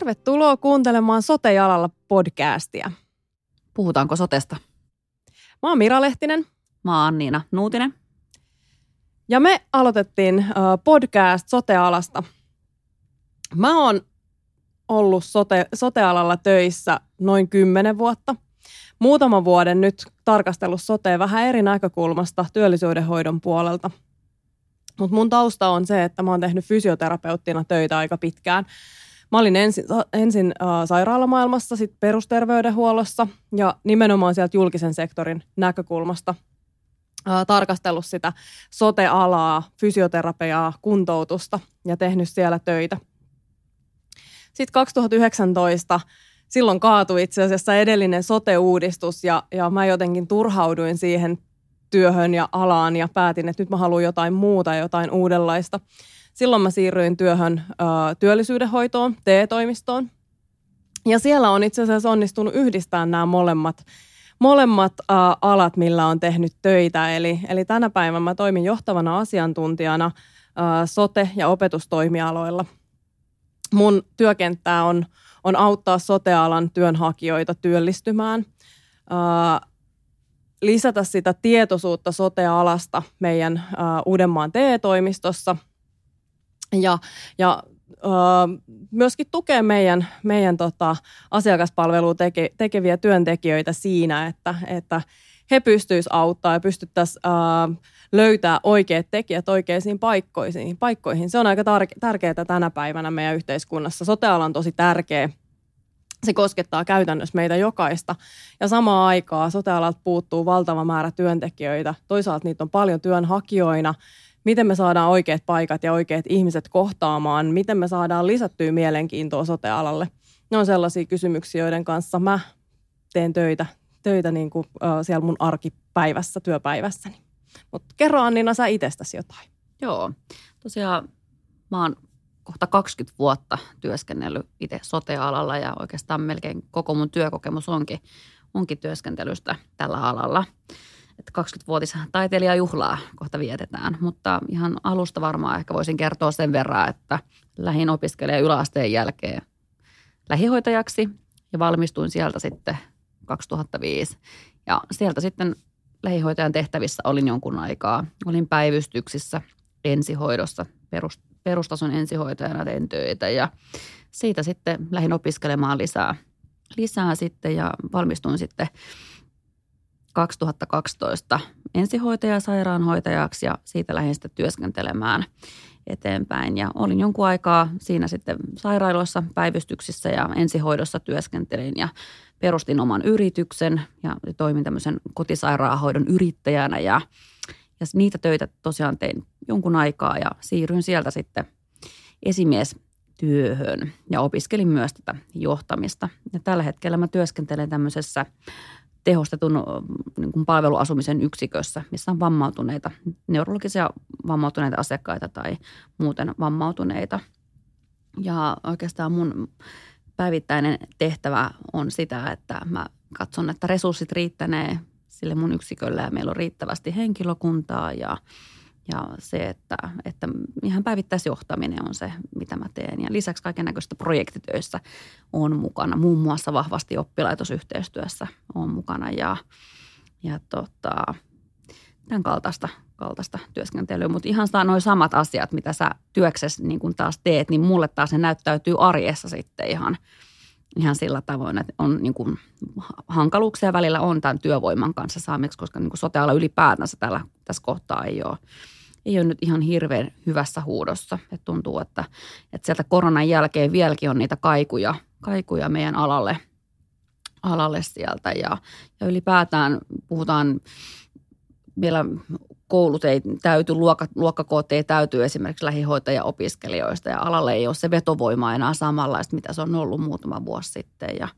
Tervetuloa kuuntelemaan Sote-jalalla podcastia. Puhutaanko sotesta? Mä oon Mira Lehtinen. Mä oon Niina Nuutinen. Ja me aloitettiin podcast Sote-alasta. Mä oon ollut sote, sote-alalla töissä noin kymmenen vuotta. Muutaman vuoden nyt tarkastellut sotea vähän eri näkökulmasta työllisyydenhoidon puolelta. Mutta mun tausta on se, että mä oon tehnyt fysioterapeuttina töitä aika pitkään – Mä olin ensin, ensin äh, sairaalamaailmassa, sitten perusterveydenhuollossa ja nimenomaan sieltä julkisen sektorin näkökulmasta äh, tarkastellut sitä sote-alaa, fysioterapiaa, kuntoutusta ja tehnyt siellä töitä. Sitten 2019 silloin kaatui itse asiassa edellinen sote-uudistus ja, ja mä jotenkin turhauduin siihen työhön ja alaan ja päätin, että nyt mä haluan jotain muuta, jotain uudenlaista. Silloin mä siirryin työhön työllisyydenhoitoon, TE-toimistoon. Ja siellä on itse asiassa onnistunut yhdistämään nämä molemmat, molemmat alat, millä on tehnyt töitä. Eli, eli tänä päivänä mä toimin johtavana asiantuntijana sote- ja opetustoimialoilla. Mun työkenttää on, on auttaa sotealan työnhakijoita työllistymään, lisätä sitä tietoisuutta sotealasta meidän Uudenmaan TE-toimistossa – ja, ja ö, myöskin tukea meidän, meidän tota, asiakaspalvelua teke, tekeviä työntekijöitä siinä, että, että he pystyisivät auttamaan ja pystyttäisiin löytää oikeat tekijät oikeisiin paikkoihin. paikkoihin. Se on aika tar- tärkeää tänä päivänä meidän yhteiskunnassa. Soteala on tosi tärkeä. Se koskettaa käytännössä meitä jokaista. Ja samaan aikaan sotealalta puuttuu valtava määrä työntekijöitä. Toisaalta niitä on paljon työnhakijoina miten me saadaan oikeat paikat ja oikeat ihmiset kohtaamaan, miten me saadaan lisättyä mielenkiintoa sote-alalle. Ne on sellaisia kysymyksiä, joiden kanssa mä teen töitä, töitä niin kuin, siellä mun arkipäivässä, työpäivässäni. Mutta kerro Annina sä itsestäsi jotain. Joo, tosiaan mä oon kohta 20 vuotta työskennellyt itse sote-alalla ja oikeastaan melkein koko mun työkokemus onkin, onkin työskentelystä tällä alalla että 20-vuotis taiteilijajuhlaa kohta vietetään, mutta ihan alusta varmaan ehkä voisin kertoa sen verran, että lähin opiskelija yläasteen jälkeen lähihoitajaksi ja valmistuin sieltä sitten 2005. Ja sieltä sitten lähihoitajan tehtävissä olin jonkun aikaa. Olin päivystyksissä, ensihoidossa, perust, perustason ensihoitajana tein töitä ja siitä sitten lähdin opiskelemaan lisää, lisää sitten ja valmistuin sitten 2012 ensihoitaja sairaanhoitajaksi ja siitä lähdin sitten työskentelemään eteenpäin. Ja olin jonkun aikaa siinä sitten sairaaloissa, päivystyksissä ja ensihoidossa työskentelin ja perustin oman yrityksen ja toimin tämmöisen kotisairaanhoidon yrittäjänä ja, ja niitä töitä tosiaan tein jonkun aikaa ja siirryin sieltä sitten esimies työhön ja opiskelin myös tätä johtamista. Ja tällä hetkellä mä työskentelen tämmöisessä tehostetun niin kuin palveluasumisen yksikössä, missä on vammautuneita, neurologisia vammautuneita asiakkaita tai muuten vammautuneita. Ja oikeastaan mun päivittäinen tehtävä on sitä, että mä katson, että resurssit riittänee sille mun yksikölle ja meillä on riittävästi henkilökuntaa ja – ja se, että, että ihan päivittäisjohtaminen on se, mitä mä teen. Ja lisäksi kaiken näköistä projektitöissä on mukana. Muun muassa vahvasti oppilaitosyhteistyössä on mukana ja, ja tota, tämän kaltaista, kaltaista työskentelyä. Mutta ihan noin samat asiat, mitä sä työksessä niin kun taas teet, niin mulle taas ne näyttäytyy arjessa sitten ihan, ihan sillä tavoin, että on niin kuin hankaluuksia välillä on tämän työvoiman kanssa saamiksi, koska niin sote-ala ylipäätänsä tällä, tässä kohtaa ei ole ei ole nyt ihan hirveän hyvässä huudossa. Et tuntuu, että, että sieltä koronan jälkeen vieläkin on niitä kaikuja, kaikuja meidän alalle, alalle sieltä. Ja, ja ylipäätään puhutaan vielä koulut ei täyty, luokka, luokkakoot ei täyty esimerkiksi lähihoitaja-opiskelijoista ja alalle ei ole se vetovoima enää samanlaista, mitä se on ollut muutama vuosi sitten ja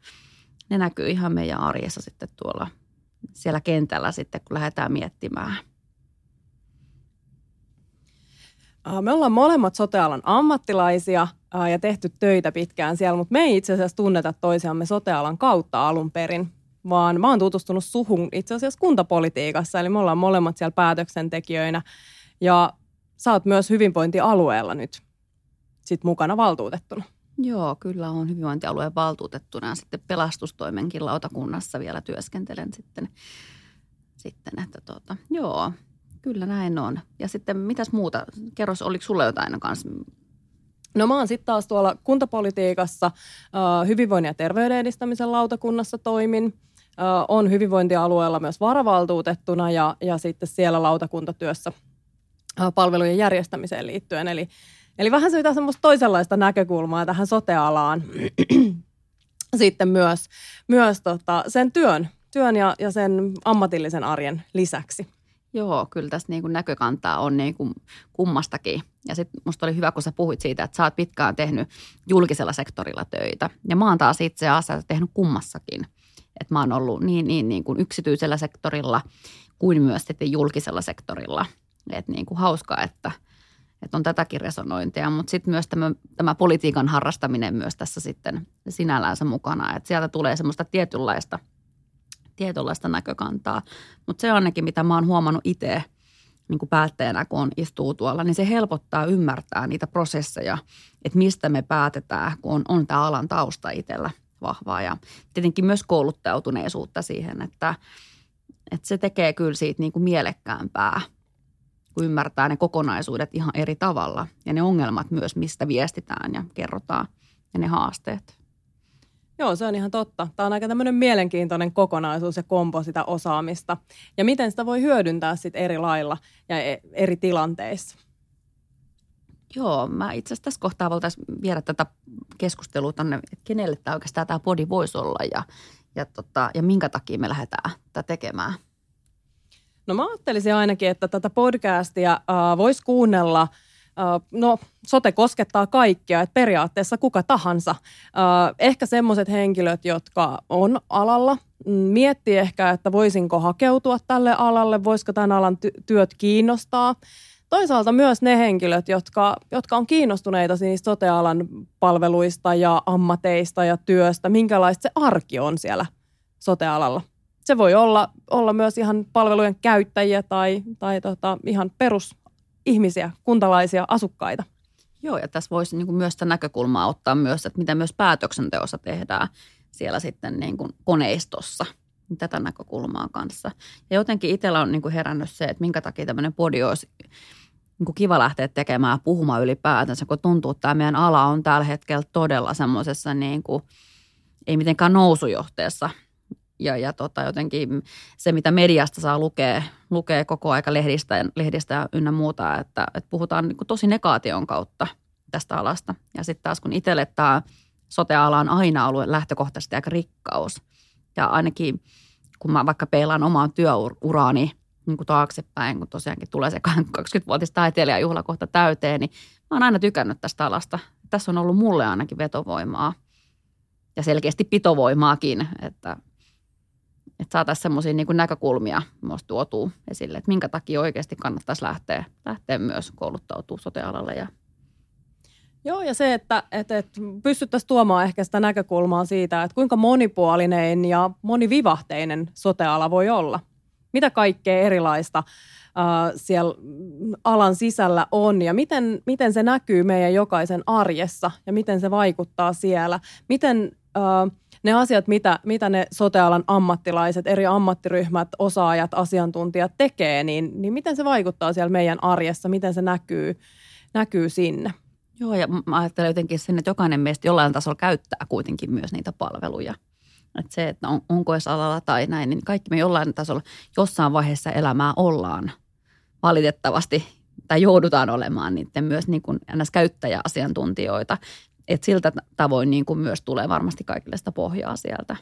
ne näkyy ihan meidän arjessa sitten tuolla siellä kentällä sitten, kun lähdetään miettimään – Me ollaan molemmat sotealan ammattilaisia ja tehty töitä pitkään siellä, mutta me ei itse asiassa tunneta toisiamme sotealan kautta alun perin, vaan mä oon tutustunut suhun itse asiassa kuntapolitiikassa, eli me ollaan molemmat siellä päätöksentekijöinä ja sä oot myös hyvinvointialueella nyt sit mukana valtuutettuna. Joo, kyllä on hyvinvointialueen valtuutettuna ja sitten pelastustoimenkin lautakunnassa vielä työskentelen sitten, sitten että tota, joo, kyllä näin on. Ja sitten mitäs muuta? Kerros, oliko sulla jotain kanssa? No mä oon sitten taas tuolla kuntapolitiikassa äh, hyvinvoinnin ja terveyden edistämisen lautakunnassa toimin. Äh, on hyvinvointialueella myös varavaltuutettuna ja, ja sitten siellä lautakuntatyössä äh, palvelujen järjestämiseen liittyen. Eli Eli vähän sitä semmoista toisenlaista näkökulmaa tähän sotealaan sitten myös, myös tota, sen työn, työn ja, ja sen ammatillisen arjen lisäksi. Joo, kyllä tässä niin kuin näkökantaa on niin kuin kummastakin. Ja sitten musta oli hyvä, kun sä puhuit siitä, että sä oot pitkään tehnyt julkisella sektorilla töitä. Ja mä oon taas itse asiassa tehnyt kummassakin. Että mä oon ollut niin, niin, niin kuin yksityisellä sektorilla kuin myös sitten julkisella sektorilla. Että niin kuin hauskaa, että – että on tätäkin resonointia, mutta sitten myös tämä, tämä politiikan harrastaminen myös tässä sitten sinällänsä mukana, että sieltä tulee semmoista tietynlaista, tietynlaista näkökantaa. Mutta se ainakin, mitä mä oon huomannut itse niin päättäjänä, kun istuu tuolla, niin se helpottaa ymmärtää niitä prosesseja, että mistä me päätetään, kun on, on tämä alan tausta itsellä vahvaa ja tietenkin myös kouluttautuneisuutta siihen, että, että se tekee kyllä siitä niin kuin mielekkäämpää – kun ymmärtää ne kokonaisuudet ihan eri tavalla ja ne ongelmat myös, mistä viestitään ja kerrotaan ja ne haasteet. Joo, se on ihan totta. Tämä on aika tämmöinen mielenkiintoinen kokonaisuus ja kompo sitä osaamista. Ja miten sitä voi hyödyntää sitten eri lailla ja e- eri tilanteissa. Joo, mä itse asiassa tässä kohtaa voitaisiin viedä tätä keskustelua tänne, että kenelle tämä oikeastaan tämä podi voisi olla ja, ja, tota, ja minkä takia me lähdetään tätä tekemään – No mä ajattelisin ainakin, että tätä podcastia äh, voisi kuunnella no sote koskettaa kaikkia, että periaatteessa kuka tahansa. Ehkä semmoiset henkilöt, jotka on alalla, mm, miettii ehkä, että voisinko hakeutua tälle alalle, voisiko tämän alan ty- työt kiinnostaa. Toisaalta myös ne henkilöt, jotka, jotka on kiinnostuneita niistä sotealan palveluista ja ammateista ja työstä, minkälaista se arki on siellä sotealalla se voi olla, olla myös ihan palvelujen käyttäjiä tai, tai tota, ihan perusihmisiä, kuntalaisia, asukkaita. Joo, ja tässä voisi niin kuin myös sitä näkökulmaa ottaa myös, että mitä myös päätöksenteossa tehdään siellä sitten niin kuin koneistossa tätä näkökulmaa kanssa. Ja jotenkin itsellä on niin kuin herännyt se, että minkä takia tämmöinen podi olisi niin kuin kiva lähteä tekemään puhumaan ylipäätänsä, kun tuntuu, että tämä meidän ala on tällä hetkellä todella semmoisessa niin kuin, ei mitenkään nousujohteessa – ja, ja tota, jotenkin se, mitä mediasta saa lukea, lukee koko aika lehdistä, lehdistä ynnä muuta, että, että puhutaan niin tosi negaation kautta tästä alasta. Ja sitten taas kun itselle tämä sote-ala on aina ollut lähtökohtaisesti aika rikkaus. Ja ainakin kun mä vaikka peilaan omaan työuraani niin kuin taaksepäin, kun tosiaankin tulee se 20-vuotis taiteilijajuhla kohta täyteen, niin mä oon aina tykännyt tästä alasta. Tässä on ollut mulle ainakin vetovoimaa ja selkeästi pitovoimaakin, että että saataisiin semmoisia niin näkökulmia myös tuotua esille, että minkä takia oikeasti kannattaisi lähteä, lähteä myös kouluttautua sotealalle ja Joo, ja se, että, että, että pystyttäisiin tuomaan ehkä sitä näkökulmaa siitä, että kuinka monipuolinen ja monivivahteinen soteala voi olla. Mitä kaikkea erilaista äh, siellä alan sisällä on ja miten, miten se näkyy meidän jokaisen arjessa ja miten se vaikuttaa siellä. Miten äh, ne asiat, mitä, mitä ne sotealan ammattilaiset, eri ammattiryhmät, osaajat, asiantuntijat tekee, niin, niin miten se vaikuttaa siellä meidän arjessa, miten se näkyy, näkyy sinne? Joo, ja mä ajattelen jotenkin sen, että jokainen meistä jollain tasolla käyttää kuitenkin myös niitä palveluja. Että se, että on, onko edes alalla tai näin, niin kaikki me jollain tasolla jossain vaiheessa elämää ollaan valitettavasti tai joudutaan olemaan niiden myös niin kuin käyttäjäasiantuntijoita. Et siltä tavoin niin kuin myös tulee varmasti kaikille sitä pohjaa sieltä.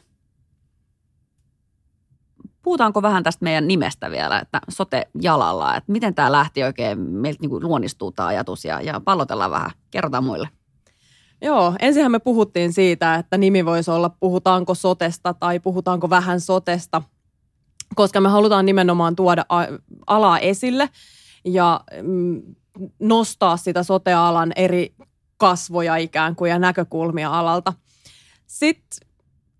Puhutaanko vähän tästä meidän nimestä vielä, että sote-jalalla, että miten tämä lähti oikein, meiltä niin kuin luonnistuu tämä ajatus ja, ja pallotellaan vähän, kerrotaan muille. Joo, ensinhän me puhuttiin siitä, että nimi voisi olla puhutaanko sotesta tai puhutaanko vähän sotesta, koska me halutaan nimenomaan tuoda alaa esille ja mm, nostaa sitä sotealan eri kasvoja ikään kuin ja näkökulmia alalta. Sitten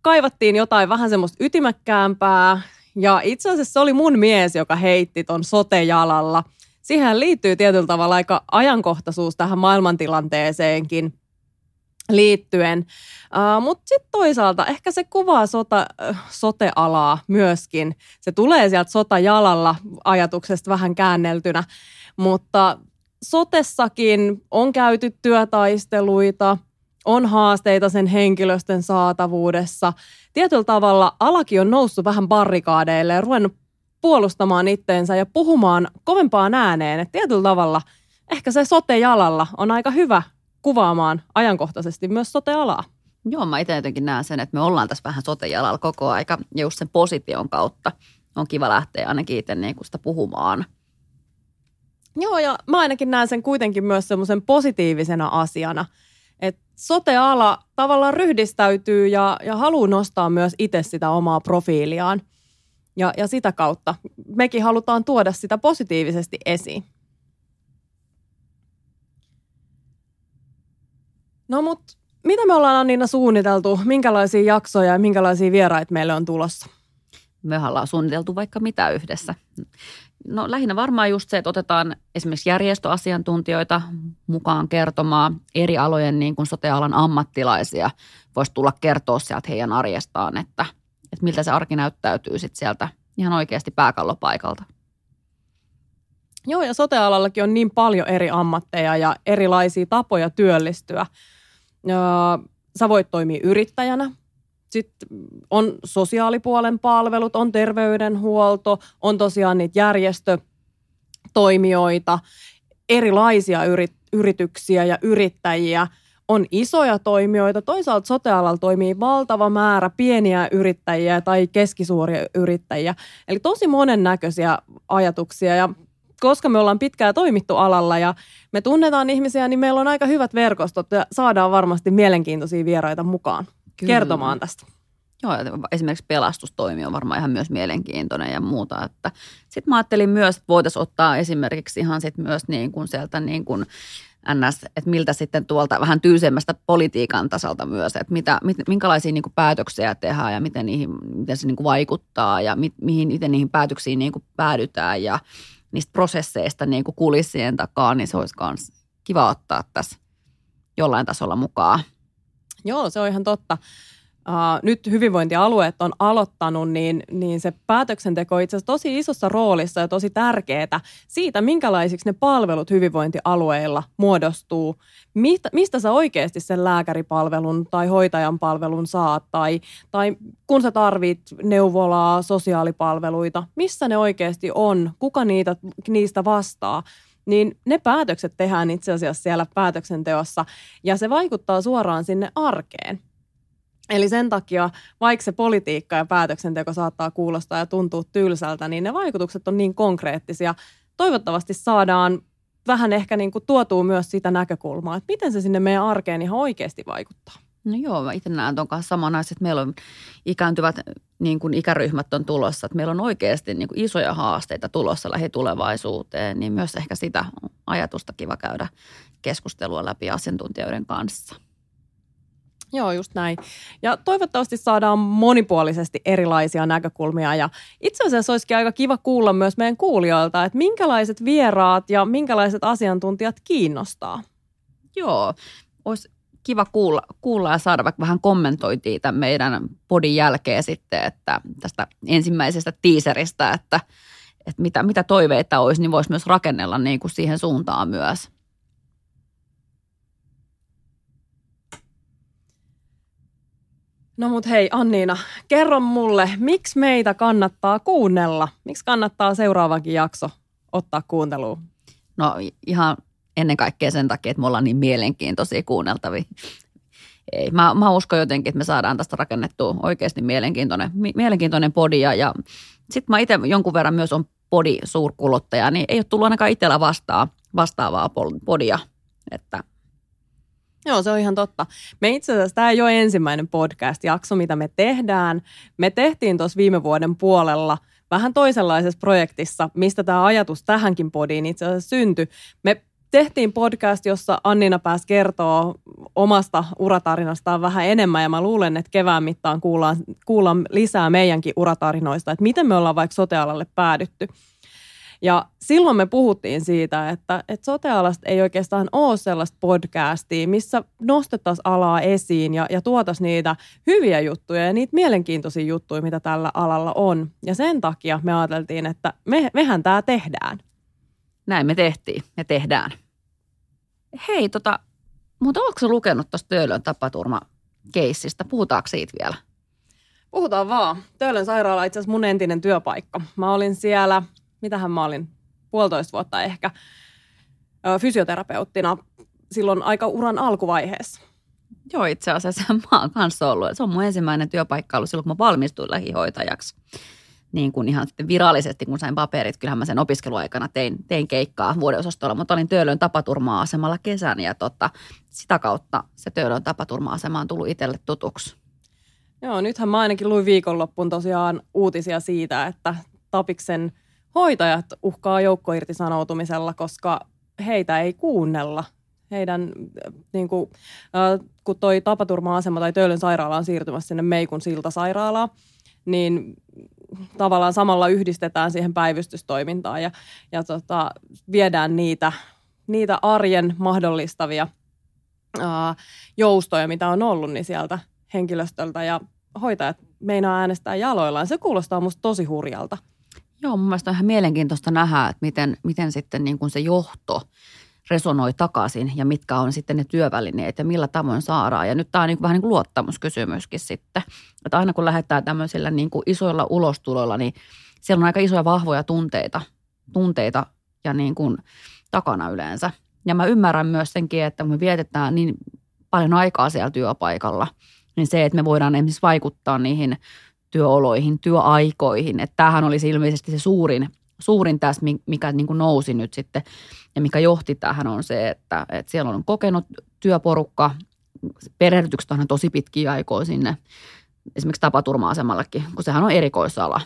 kaivattiin jotain vähän semmoista ytimäkkäämpää ja itse asiassa se oli mun mies, joka heitti ton sotejalalla. Siihen liittyy tietyllä tavalla aika ajankohtaisuus tähän maailmantilanteeseenkin. liittyen. Uh, Mutta sitten toisaalta ehkä se kuvaa sota, sotealaa myöskin. Se tulee sieltä sotajalalla ajatuksesta vähän käänneltynä, mutta sotessakin on käyty työtaisteluita, on haasteita sen henkilöstön saatavuudessa. Tietyllä tavalla alakin on noussut vähän barrikaadeille ja ruvennut puolustamaan itteensä ja puhumaan kovempaan ääneen. Et tietyllä tavalla ehkä se sote-jalalla on aika hyvä kuvaamaan ajankohtaisesti myös sote-alaa. Joo, mä itse jotenkin näen sen, että me ollaan tässä vähän sote-jalalla koko aika ja just sen position kautta on kiva lähteä ainakin itse niin sitä puhumaan. Joo, ja mä ainakin näen sen kuitenkin myös semmoisen positiivisena asiana, että sote-ala tavallaan ryhdistäytyy ja, ja haluaa nostaa myös itse sitä omaa profiiliaan. Ja, ja sitä kautta mekin halutaan tuoda sitä positiivisesti esiin. No mutta mitä me ollaan Anniina suunniteltu? Minkälaisia jaksoja ja minkälaisia vieraita meille on tulossa? Me ollaan suunniteltu vaikka mitä yhdessä. No lähinnä varmaan just se, että otetaan esimerkiksi järjestöasiantuntijoita mukaan kertomaan eri alojen niin kuin sote-alan ammattilaisia. Voisi tulla kertoa sieltä heidän arjestaan, että, että miltä se arki näyttäytyy sitten sieltä ihan oikeasti pääkallopaikalta. Joo, ja sote-alallakin on niin paljon eri ammatteja ja erilaisia tapoja työllistyä. Sä voit toimia yrittäjänä, sitten on sosiaalipuolen palvelut, on terveydenhuolto, on tosiaan niitä järjestötoimijoita, erilaisia yrit, yrityksiä ja yrittäjiä, on isoja toimijoita. Toisaalta sotealalla toimii valtava määrä pieniä yrittäjiä tai keskisuuria yrittäjiä. Eli tosi monennäköisiä ajatuksia ja koska me ollaan pitkään toimittu alalla ja me tunnetaan ihmisiä, niin meillä on aika hyvät verkostot ja saadaan varmasti mielenkiintoisia vieraita mukaan Kyllä. kertomaan tästä. Joo, esimerkiksi pelastustoimi on varmaan ihan myös mielenkiintoinen ja muuta. Sitten mä ajattelin myös, että voitaisiin ottaa esimerkiksi ihan sit myös niin kuin sieltä niin kuin ns, että miltä sitten tuolta vähän tyysemmästä politiikan tasolta myös, että mitä, minkälaisia niin kuin päätöksiä tehdään ja miten, niihin, miten se niin kuin vaikuttaa ja mi, mihin, miten niihin päätöksiin niin kuin päädytään ja niistä prosesseista niin kuin kulissien takaa, niin se olisi myös kiva ottaa tässä jollain tasolla mukaan. Joo, se on ihan totta. Uh, nyt hyvinvointialueet on aloittanut, niin, niin se päätöksenteko on itse asiassa tosi isossa roolissa ja tosi tärkeää siitä, minkälaisiksi ne palvelut hyvinvointialueilla muodostuu. Mistä, mistä sä oikeasti sen lääkäripalvelun tai hoitajan palvelun saat tai, tai kun sä tarvit neuvolaa, sosiaalipalveluita, missä ne oikeasti on, kuka niitä, niistä vastaa niin ne päätökset tehdään itse asiassa siellä päätöksenteossa ja se vaikuttaa suoraan sinne arkeen. Eli sen takia, vaikka se politiikka ja päätöksenteko saattaa kuulostaa ja tuntua tylsältä, niin ne vaikutukset on niin konkreettisia. Toivottavasti saadaan vähän ehkä niin kuin tuotuu myös sitä näkökulmaa, että miten se sinne meidän arkeen ihan oikeasti vaikuttaa. No joo, mä itse näen tuon kanssa saman että meillä on ikääntyvät niin kuin ikäryhmät on tulossa, että meillä on oikeasti niin kuin isoja haasteita tulossa lähitulevaisuuteen, niin myös ehkä sitä ajatusta kiva käydä keskustelua läpi asiantuntijoiden kanssa. Joo, just näin. Ja toivottavasti saadaan monipuolisesti erilaisia näkökulmia. Ja itse asiassa olisikin aika kiva kuulla myös meidän kuulijoilta, että minkälaiset vieraat ja minkälaiset asiantuntijat kiinnostaa. Joo, olisi kiva kuulla, kuulla ja saada vaikka vähän kommentointia tämän meidän podin jälkeen sitten, että tästä ensimmäisestä tiiseristä, että, että mitä, mitä toiveita olisi, niin voisi myös rakennella niin kuin siihen suuntaan myös. No mut hei Anniina, kerro mulle, miksi meitä kannattaa kuunnella? Miksi kannattaa seuraavakin jakso ottaa kuunteluun? No ihan ennen kaikkea sen takia, että me ollaan niin mielenkiintoisia kuunneltavia. Ei, mä, mä uskon jotenkin, että me saadaan tästä rakennettua oikeasti mielenkiintoinen, mielenkiintoinen podia. Ja sitten mä itse jonkun verran myös on podi suurkuluttaja, niin ei ole tullut ainakaan itsellä vastaa, vastaavaa podia. Että Joo, se on ihan totta. Me itse asiassa tämä ei ole ensimmäinen podcast-jakso, mitä me tehdään. Me tehtiin tuossa viime vuoden puolella vähän toisenlaisessa projektissa, mistä tämä ajatus tähänkin podiin itse asiassa syntyi. Me tehtiin podcast, jossa Annina pääsi kertoa omasta uratarinastaan vähän enemmän ja mä luulen, että kevään mittaan kuullaan, kuullaan lisää meidänkin uratarinoista, että miten me ollaan vaikka sotealalle päädytty. Ja silloin me puhuttiin siitä, että, että sotealasta ei oikeastaan ole sellaista podcastia, missä nostettaisiin alaa esiin ja, ja tuotaisiin niitä hyviä juttuja ja niitä mielenkiintoisia juttuja, mitä tällä alalla on. Ja sen takia me ajateltiin, että me, mehän tämä tehdään. Näin me tehtiin ja tehdään. Hei, tota, mutta oletko lukenut tuosta Töölön tapaturma-keissistä? Puhutaanko siitä vielä? Puhutaan vaan. Töölön sairaala on itse asiassa mun entinen työpaikka. Mä olin siellä, mitähän mä olin, puolitoista vuotta ehkä, fysioterapeuttina silloin aika uran alkuvaiheessa. Joo, itse asiassa mä oon kanssa ollut. Se on mun ensimmäinen työpaikka ollut silloin, kun mä valmistuin lähihoitajaksi niin kuin ihan sitten virallisesti, kun sain paperit. Kyllähän mä sen opiskeluaikana tein, tein keikkaa vuodeosastolla, mutta olin Töölön tapaturma-asemalla kesän ja tota, sitä kautta se Töölön tapaturma-asema on tullut itselle tutuksi. Joo, nythän mä ainakin luin viikonloppuun tosiaan uutisia siitä, että Tapiksen hoitajat uhkaa joukkoirtisanoutumisella, koska heitä ei kuunnella. Heidän, niin kuin, äh, kun toi tapaturma-asema tai Töölön sairaala on siirtymässä sinne Meikun siltasairaalaan, niin tavallaan samalla yhdistetään siihen päivystystoimintaan ja, ja tota, viedään niitä, niitä arjen mahdollistavia ää, joustoja, mitä on ollut, niin sieltä henkilöstöltä ja hoitajat meinaa äänestää jaloillaan. Se kuulostaa musta tosi hurjalta. Joo, mun mielestä on ihan mielenkiintoista nähdä, että miten, miten sitten niin kuin se johto resonoi takaisin ja mitkä on sitten ne työvälineet ja millä tavoin saadaan. Ja nyt tämä on niin kuin, vähän niin kuin luottamuskysymyskin sitten. Että aina kun lähdetään tämmöisillä niin kuin isoilla ulostuloilla, niin siellä on aika isoja vahvoja tunteita, tunteita ja niin kuin takana yleensä. Ja mä ymmärrän myös senkin, että me vietetään niin paljon aikaa siellä työpaikalla, niin se, että me voidaan esimerkiksi vaikuttaa niihin työoloihin, työaikoihin. Että tämähän olisi ilmeisesti se suurin, suurin tässä, mikä niin kuin nousi nyt sitten ja mikä johti tähän on se, että, että siellä on kokenut työporukka, perehdytykset on tosi pitkiä aikoja sinne, esimerkiksi tapaturma-asemallakin, kun sehän on erikoisala.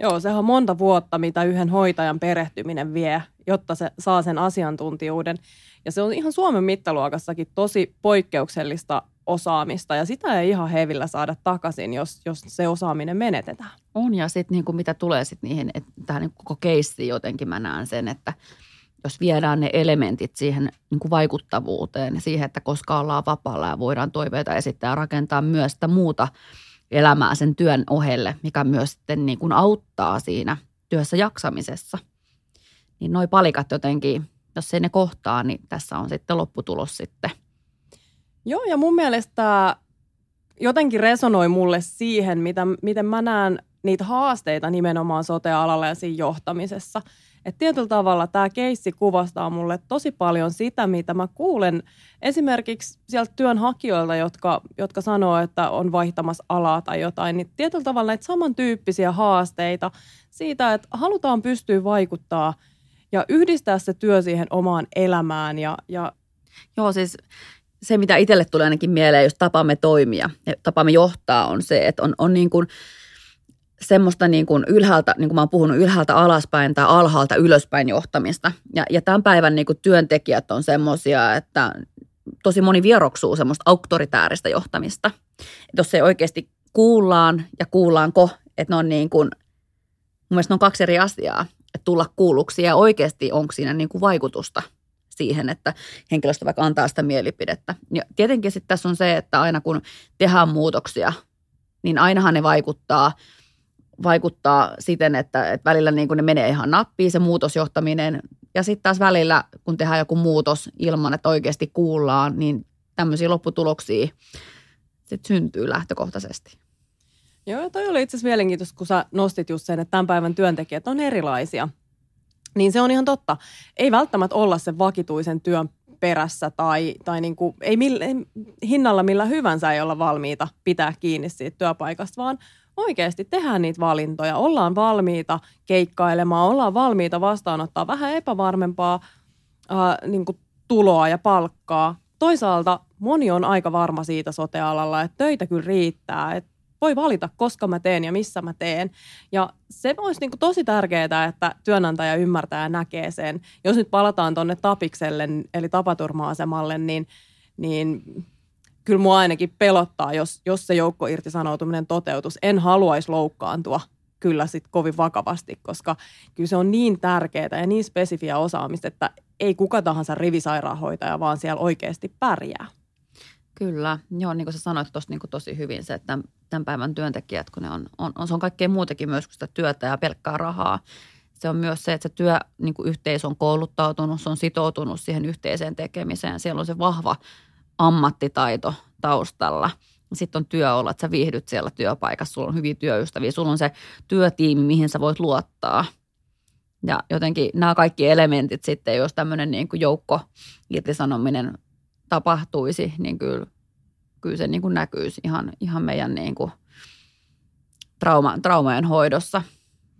Joo, se on monta vuotta, mitä yhden hoitajan perehtyminen vie, jotta se saa sen asiantuntijuuden. Ja se on ihan Suomen mittaluokassakin tosi poikkeuksellista osaamista ja sitä ei ihan hevillä saada takaisin, jos, jos se osaaminen menetetään. On ja sitten niin mitä tulee sitten niihin, että tähän niin koko keissiin jotenkin mä näen sen, että jos viedään ne elementit siihen niin kuin vaikuttavuuteen ja siihen, että koska ollaan vapaalla ja voidaan toiveita esittää ja rakentaa myös sitä muuta elämää sen työn ohelle, mikä myös sitten niin kuin auttaa siinä työssä jaksamisessa. Niin noi palikat jotenkin, jos ei ne kohtaa, niin tässä on sitten lopputulos sitten. Joo, ja mun mielestä jotenkin resonoi mulle siihen, mitä, miten mä näen niitä haasteita nimenomaan sote-alalla ja siinä johtamisessa – et tietyllä tavalla tämä keissi kuvastaa mulle tosi paljon sitä, mitä mä kuulen esimerkiksi sieltä työnhakijoilta, jotka, jotka sanoo, että on vaihtamassa alaa tai jotain, niin tietyllä tavalla näitä samantyyppisiä haasteita siitä, että halutaan pystyä vaikuttaa ja yhdistää se työ siihen omaan elämään. Ja, ja... Joo, siis se, mitä itselle tulee ainakin mieleen, jos tapamme toimia ja tapamme johtaa, on se, että on, on niin kuin – semmoista niin kuin ylhäältä, niin kuin mä oon puhunut, ylhäältä alaspäin tai alhaalta ylöspäin johtamista. Ja, ja tämän päivän niin kuin työntekijät on semmoisia, että tosi moni vieroksuu semmoista auktoritääristä johtamista. Että jos se oikeasti kuullaan ja kuullaanko, että ne on niin kuin, mun mielestä ne on kaksi eri asiaa, että tulla kuulluksi ja oikeasti onko siinä niin kuin vaikutusta siihen, että henkilöstö vaikka antaa sitä mielipidettä. Ja tietenkin sitten tässä on se, että aina kun tehdään muutoksia, niin ainahan ne vaikuttaa – vaikuttaa siten, että, että välillä niin kuin ne menee ihan nappiin se muutosjohtaminen. Ja sitten taas välillä, kun tehdään joku muutos ilman, että oikeasti kuullaan, niin tämmöisiä lopputuloksia sit syntyy lähtökohtaisesti. Joo, toi oli itse asiassa mielenkiintoista, kun sä nostit just sen, että tämän päivän työntekijät on erilaisia. Niin se on ihan totta. Ei välttämättä olla sen vakituisen työn perässä tai, tai niin kuin, ei, millä, ei hinnalla millä hyvänsä ei olla valmiita pitää kiinni siitä työpaikasta, vaan oikeasti tehdään niitä valintoja. Ollaan valmiita keikkailemaan, ollaan valmiita vastaanottaa vähän epävarmempaa ää, niin kuin tuloa ja palkkaa. Toisaalta moni on aika varma siitä sotealalla, että töitä kyllä riittää, että voi valita, koska mä teen ja missä mä teen. Ja se olisi niin kuin tosi tärkeää, että työnantaja ymmärtää ja näkee sen. Jos nyt palataan tuonne tapikselle, eli tapaturma-asemalle, niin, niin kyllä mua ainakin pelottaa, jos, jos se joukko irtisanoutuminen toteutus. En haluaisi loukkaantua kyllä sit kovin vakavasti, koska kyllä se on niin tärkeää ja niin spesifiä osaamista, että ei kuka tahansa rivisairaanhoitaja, vaan siellä oikeasti pärjää. Kyllä, joo, niin kuin sä sanoit tuossa niin tosi hyvin se, että tämän päivän työntekijät, kun ne on, on, on, se on kaikkea muutakin myös kuin sitä työtä ja pelkkää rahaa. Se on myös se, että se työ, niin yhteisö on kouluttautunut, se on sitoutunut siihen yhteiseen tekemiseen. Siellä on se vahva ammattitaito taustalla. Sitten on työolla, että sä viihdyt siellä työpaikassa, sulla on hyviä työystäviä, sulla on se työtiimi, mihin sä voit luottaa. Ja jotenkin nämä kaikki elementit sitten, jos tämmöinen niin kuin joukko irtisanominen tapahtuisi, niin kyllä, kyllä se niin kuin näkyisi ihan, ihan meidän niin kuin trauma, traumojen hoidossa.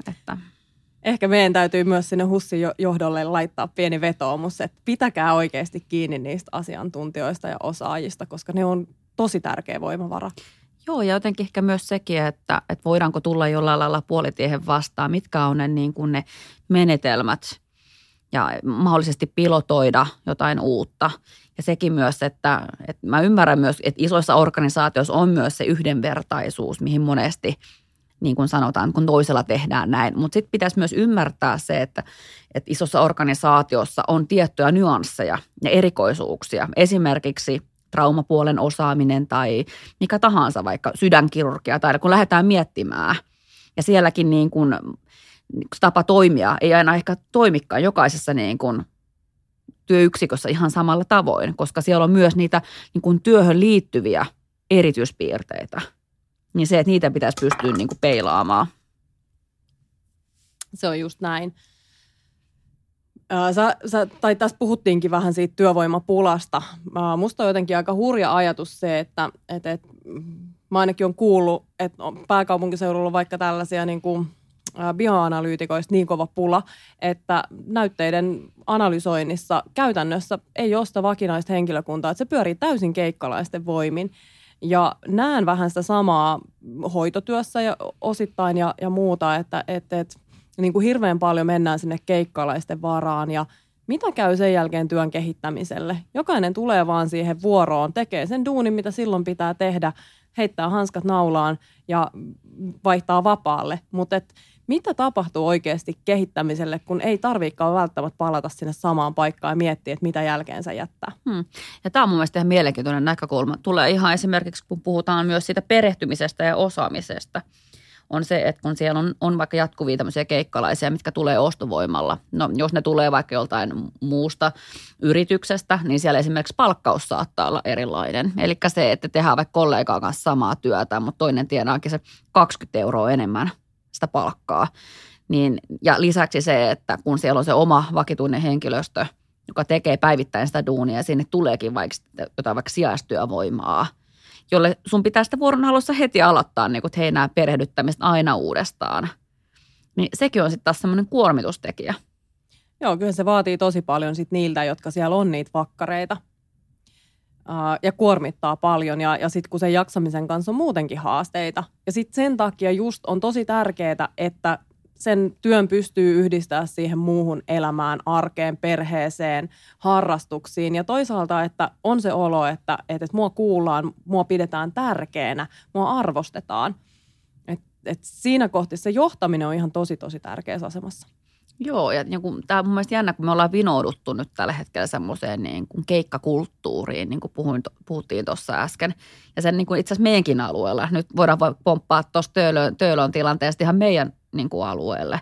Että. Ehkä meidän täytyy myös sinne HUSin johdolle laittaa pieni vetoomus, että pitäkää oikeasti kiinni niistä asiantuntijoista ja osaajista, koska ne on tosi tärkeä voimavara. Joo, ja jotenkin ehkä myös sekin, että, että voidaanko tulla jollain lailla puolitiehen vastaan, mitkä on ne, niin kuin ne menetelmät ja mahdollisesti pilotoida jotain uutta. Ja sekin myös, että, että mä ymmärrän myös, että isoissa organisaatioissa on myös se yhdenvertaisuus, mihin monesti niin kuin sanotaan, kun toisella tehdään näin. Mutta sitten pitäisi myös ymmärtää se, että, että isossa organisaatiossa on tiettyjä nyansseja ja erikoisuuksia. Esimerkiksi traumapuolen osaaminen tai mikä tahansa, vaikka sydänkirurgia tai kun lähdetään miettimään. Ja sielläkin niin kuin, tapa toimia ei aina ehkä toimikaan jokaisessa niin kuin työyksikössä ihan samalla tavoin, koska siellä on myös niitä niin kuin työhön liittyviä erityispiirteitä. Niin se, että niitä pitäisi pystyä niin kuin peilaamaan. Se on just näin. Sä, sä, tai tässä puhuttiinkin vähän siitä työvoimapulasta. Musta on jotenkin aika hurja ajatus se, että et, et, mä ainakin on kuullut, että pääkaupunkiseudulla on vaikka tällaisia niin kuin bioanalyytikoista niin kova pula, että näytteiden analysoinnissa käytännössä ei sitä vakinaista henkilökuntaa, että se pyörii täysin keikkalaisten voimin. Ja näen vähän sitä samaa hoitotyössä ja osittain ja, ja muuta, että, että, että niin kuin hirveän paljon mennään sinne keikkalaisten varaan ja mitä käy sen jälkeen työn kehittämiselle? Jokainen tulee vaan siihen vuoroon, tekee sen duunin, mitä silloin pitää tehdä, heittää hanskat naulaan ja vaihtaa vapaalle. Mutta mitä tapahtuu oikeasti kehittämiselle, kun ei tarvikaan välttämättä palata sinne samaan paikkaan ja miettiä, että mitä jälkeen se jättää. Hmm. Ja tämä on mun mielestä ihan mielenkiintoinen näkökulma. Tulee ihan esimerkiksi, kun puhutaan myös siitä perehtymisestä ja osaamisesta – on se, että kun siellä on, on vaikka jatkuvia tämmöisiä keikkalaisia, mitkä tulee ostovoimalla. No jos ne tulee vaikka joltain muusta yrityksestä, niin siellä esimerkiksi palkkaus saattaa olla erilainen. Eli se, että tehdään vaikka kollegaan kanssa samaa työtä, mutta toinen tienaakin se 20 euroa enemmän sitä palkkaa. Niin, ja lisäksi se, että kun siellä on se oma vakituinen henkilöstö, joka tekee päivittäin sitä duunia ja sinne tuleekin vaikka jotain vaikka sijaistyövoimaa – jolle sun pitää sitä vuoron alussa heti aloittaa, niin kuin, että hei nämä perehdyttämistä aina uudestaan. Niin sekin on sitten taas semmoinen kuormitustekijä. Joo, kyllä se vaatii tosi paljon sit niiltä, jotka siellä on niitä vakkareita. Ja kuormittaa paljon ja, ja sitten kun sen jaksamisen kanssa on muutenkin haasteita. Ja sitten sen takia just on tosi tärkeää, että sen työn pystyy yhdistää siihen muuhun elämään, arkeen, perheeseen, harrastuksiin. Ja toisaalta, että on se olo, että, että, mua kuullaan, mua pidetään tärkeänä, mua arvostetaan. Et, et siinä kohti se johtaminen on ihan tosi, tosi tärkeässä asemassa. Joo, ja niin kuin, tämä on mun mielestä jännä, kun me ollaan vinouduttu nyt tällä hetkellä semmoiseen niin kuin keikkakulttuuriin, niin kuin puhuin, puhuttiin tuossa äsken. Ja sen niin kuin itse asiassa meidänkin alueella, nyt voidaan pomppaa tuosta Töölön, Töölön tilanteesta ihan meidän niin kuin alueelle.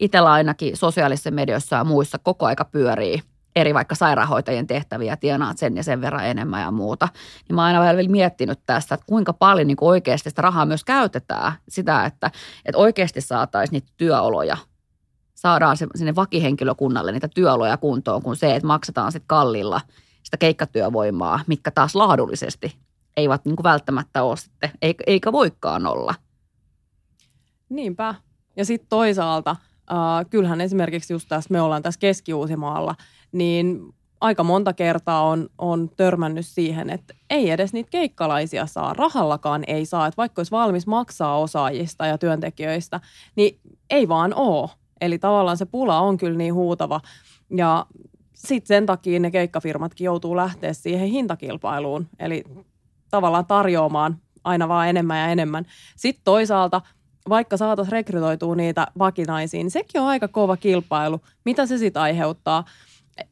Itellä ainakin sosiaalisessa mediassa ja muissa koko aika pyörii eri vaikka sairaanhoitajien tehtäviä, tienaat sen ja sen verran enemmän ja muuta. Niin mä oon aina vielä miettinyt tästä, että kuinka paljon niin kuin oikeasti sitä rahaa myös käytetään. Sitä, että, että oikeasti saataisiin niitä työoloja saadaan se, sinne vakihenkilökunnalle niitä työoloja kuntoon, kuin se, että maksetaan sitten kallilla sitä keikkatyövoimaa, mitkä taas laadullisesti eivät niin kuin välttämättä ole sitten, eikä voikaan olla. Niinpä. Ja sitten toisaalta, äh, kyllähän esimerkiksi just tässä, me ollaan tässä Keski-Uusimaalla, niin aika monta kertaa on, on törmännyt siihen, että ei edes niitä keikkalaisia saa, rahallakaan ei saa. Että vaikka olisi valmis maksaa osaajista ja työntekijöistä, niin ei vaan ole. Eli tavallaan se pula on kyllä niin huutava. Ja sitten sen takia ne keikkafirmatkin joutuu lähteä siihen hintakilpailuun. Eli tavallaan tarjoamaan aina vaan enemmän ja enemmän. Sitten toisaalta vaikka saataisiin rekrytoitua niitä vakinaisiin, niin sekin on aika kova kilpailu. Mitä se sitten aiheuttaa?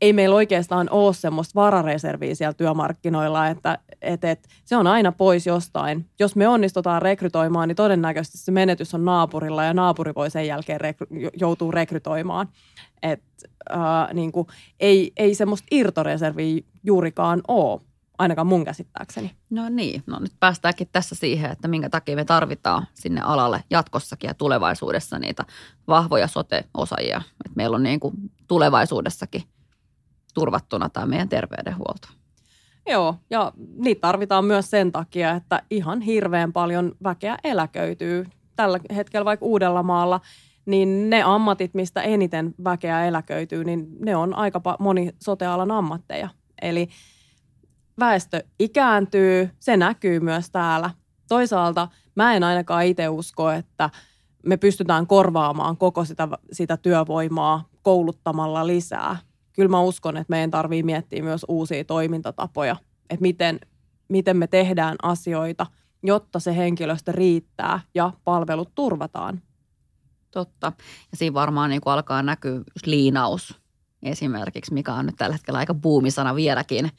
Ei meillä oikeastaan ole semmoista varareserviä siellä työmarkkinoilla, että et, et, se on aina pois jostain. Jos me onnistutaan rekrytoimaan, niin todennäköisesti se menetys on naapurilla ja naapuri voi sen jälkeen rekry- joutuu rekrytoimaan. Et, äh, niin kuin, ei, ei semmoista irtoreserviä juurikaan ole ainakaan mun käsittääkseni. No niin, no nyt päästäänkin tässä siihen, että minkä takia me tarvitaan sinne alalle jatkossakin ja tulevaisuudessa niitä vahvoja sote-osaajia. Että meillä on niin kuin tulevaisuudessakin turvattuna tämä meidän terveydenhuolto. Joo, ja niitä tarvitaan myös sen takia, että ihan hirveän paljon väkeä eläköityy. Tällä hetkellä vaikka Uudellamaalla, niin ne ammatit, mistä eniten väkeä eläköityy, niin ne on aika moni sotealan ammatteja. Eli väestö ikääntyy, se näkyy myös täällä. Toisaalta mä en ainakaan itse usko, että me pystytään korvaamaan koko sitä, sitä työvoimaa kouluttamalla lisää. Kyllä mä uskon, että meidän tarvii miettiä myös uusia toimintatapoja, että miten, miten me tehdään asioita, jotta se henkilöstö riittää ja palvelut turvataan. Totta. Ja siinä varmaan niin alkaa näkyä liinaus esimerkiksi, mikä on nyt tällä hetkellä aika buumisana vieläkin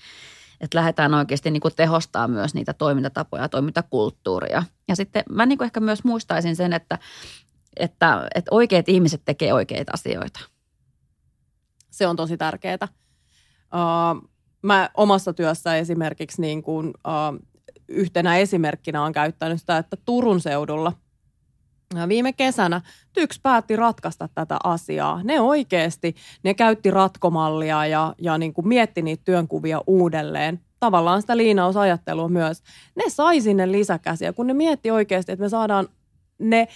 että lähdetään oikeasti niin kuin tehostaa myös niitä toimintatapoja ja toimintakulttuuria. Ja sitten mä niin kuin ehkä myös muistaisin sen, että, että, että oikeat ihmiset tekee oikeita asioita. Se on tosi tärkeää. Uh, mä omassa työssä esimerkiksi niin kuin, uh, yhtenä esimerkkinä on käyttänyt sitä, että Turun seudulla – Viime kesänä TYKS päätti ratkaista tätä asiaa. Ne oikeasti, ne käytti ratkomallia ja, ja niin kuin mietti niitä työnkuvia uudelleen. Tavallaan sitä liinausajattelua myös. Ne sai sinne lisäkäsiä, kun ne mietti oikeasti, että me saadaan ne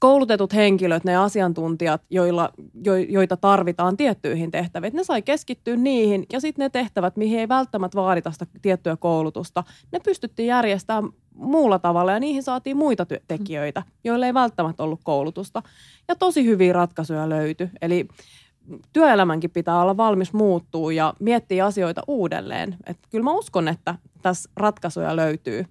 koulutetut henkilöt, ne asiantuntijat, joilla, jo, joita tarvitaan tiettyihin tehtäviin, ne sai keskittyä niihin ja sitten ne tehtävät, mihin ei välttämättä vaadita sitä tiettyä koulutusta, ne pystyttiin järjestämään muulla tavalla ja niihin saatiin muita tekijöitä, joille ei välttämättä ollut koulutusta. Ja tosi hyviä ratkaisuja löytyi. Eli työelämänkin pitää olla valmis muuttuu ja miettiä asioita uudelleen. Et kyllä mä uskon, että tässä ratkaisuja löytyy.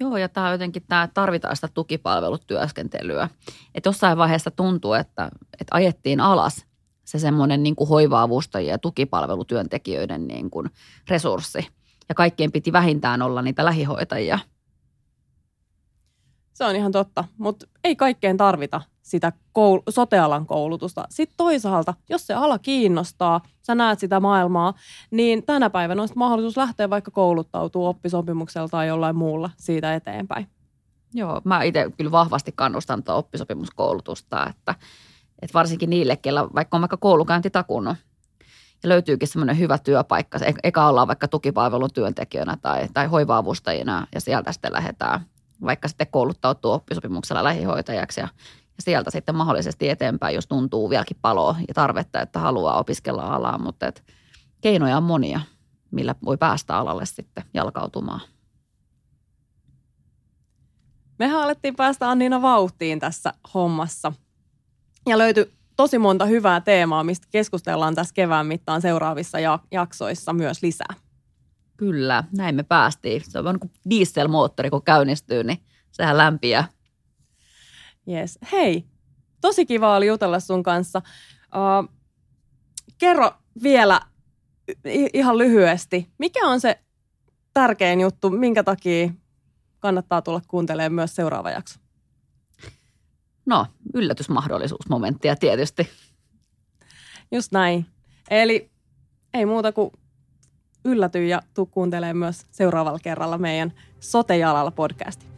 Joo, ja tämä jotenkin tämä tarvitaan sitä tukipalvelutyöskentelyä. Että jossain vaiheessa tuntuu, että, että ajettiin alas se semmoinen niin kuin hoiva-avustajien ja tukipalvelutyöntekijöiden niin kuin resurssi. Ja kaikkien piti vähintään olla niitä lähihoitajia – se on ihan totta, mutta ei kaikkeen tarvita sitä koul- sotealan koulutusta. Sitten toisaalta, jos se ala kiinnostaa, sä näet sitä maailmaa, niin tänä päivänä on mahdollisuus lähteä vaikka kouluttautua oppisopimuksella tai jollain muulla siitä eteenpäin. Joo, mä itse kyllä vahvasti kannustan tuota oppisopimuskoulutusta, että, että varsinkin niille, kellä vaikka on vaikka koulukäynti takunut, ja löytyykin semmoinen hyvä työpaikka. Eka ollaan vaikka tukipalvelun työntekijänä tai, tai hoiva-avustajina ja sieltä sitten lähdetään vaikka sitten kouluttautua oppisopimuksella lähihoitajaksi ja, ja sieltä sitten mahdollisesti eteenpäin, jos tuntuu vieläkin paloa ja tarvetta, että haluaa opiskella alaa, mutta et keinoja on monia, millä voi päästä alalle sitten jalkautumaan. Mehän alettiin päästä Anniina vauhtiin tässä hommassa ja löytyi tosi monta hyvää teemaa, mistä keskustellaan tässä kevään mittaan seuraavissa jaksoissa myös lisää. Kyllä, näin me päästiin. Se on vaan kuin dieselmoottori, kun käynnistyy, niin sehän lämpiää. Yes. Hei, tosi kiva oli jutella sun kanssa. Uh, kerro vielä ihan lyhyesti, mikä on se tärkein juttu, minkä takia kannattaa tulla kuuntelemaan myös seuraava jakso? No, yllätysmahdollisuusmomenttia tietysti. Just näin. Eli ei muuta kuin ylläty ja tuu kuuntelemaan myös seuraavalla kerralla meidän Sote-jalalla podcasti.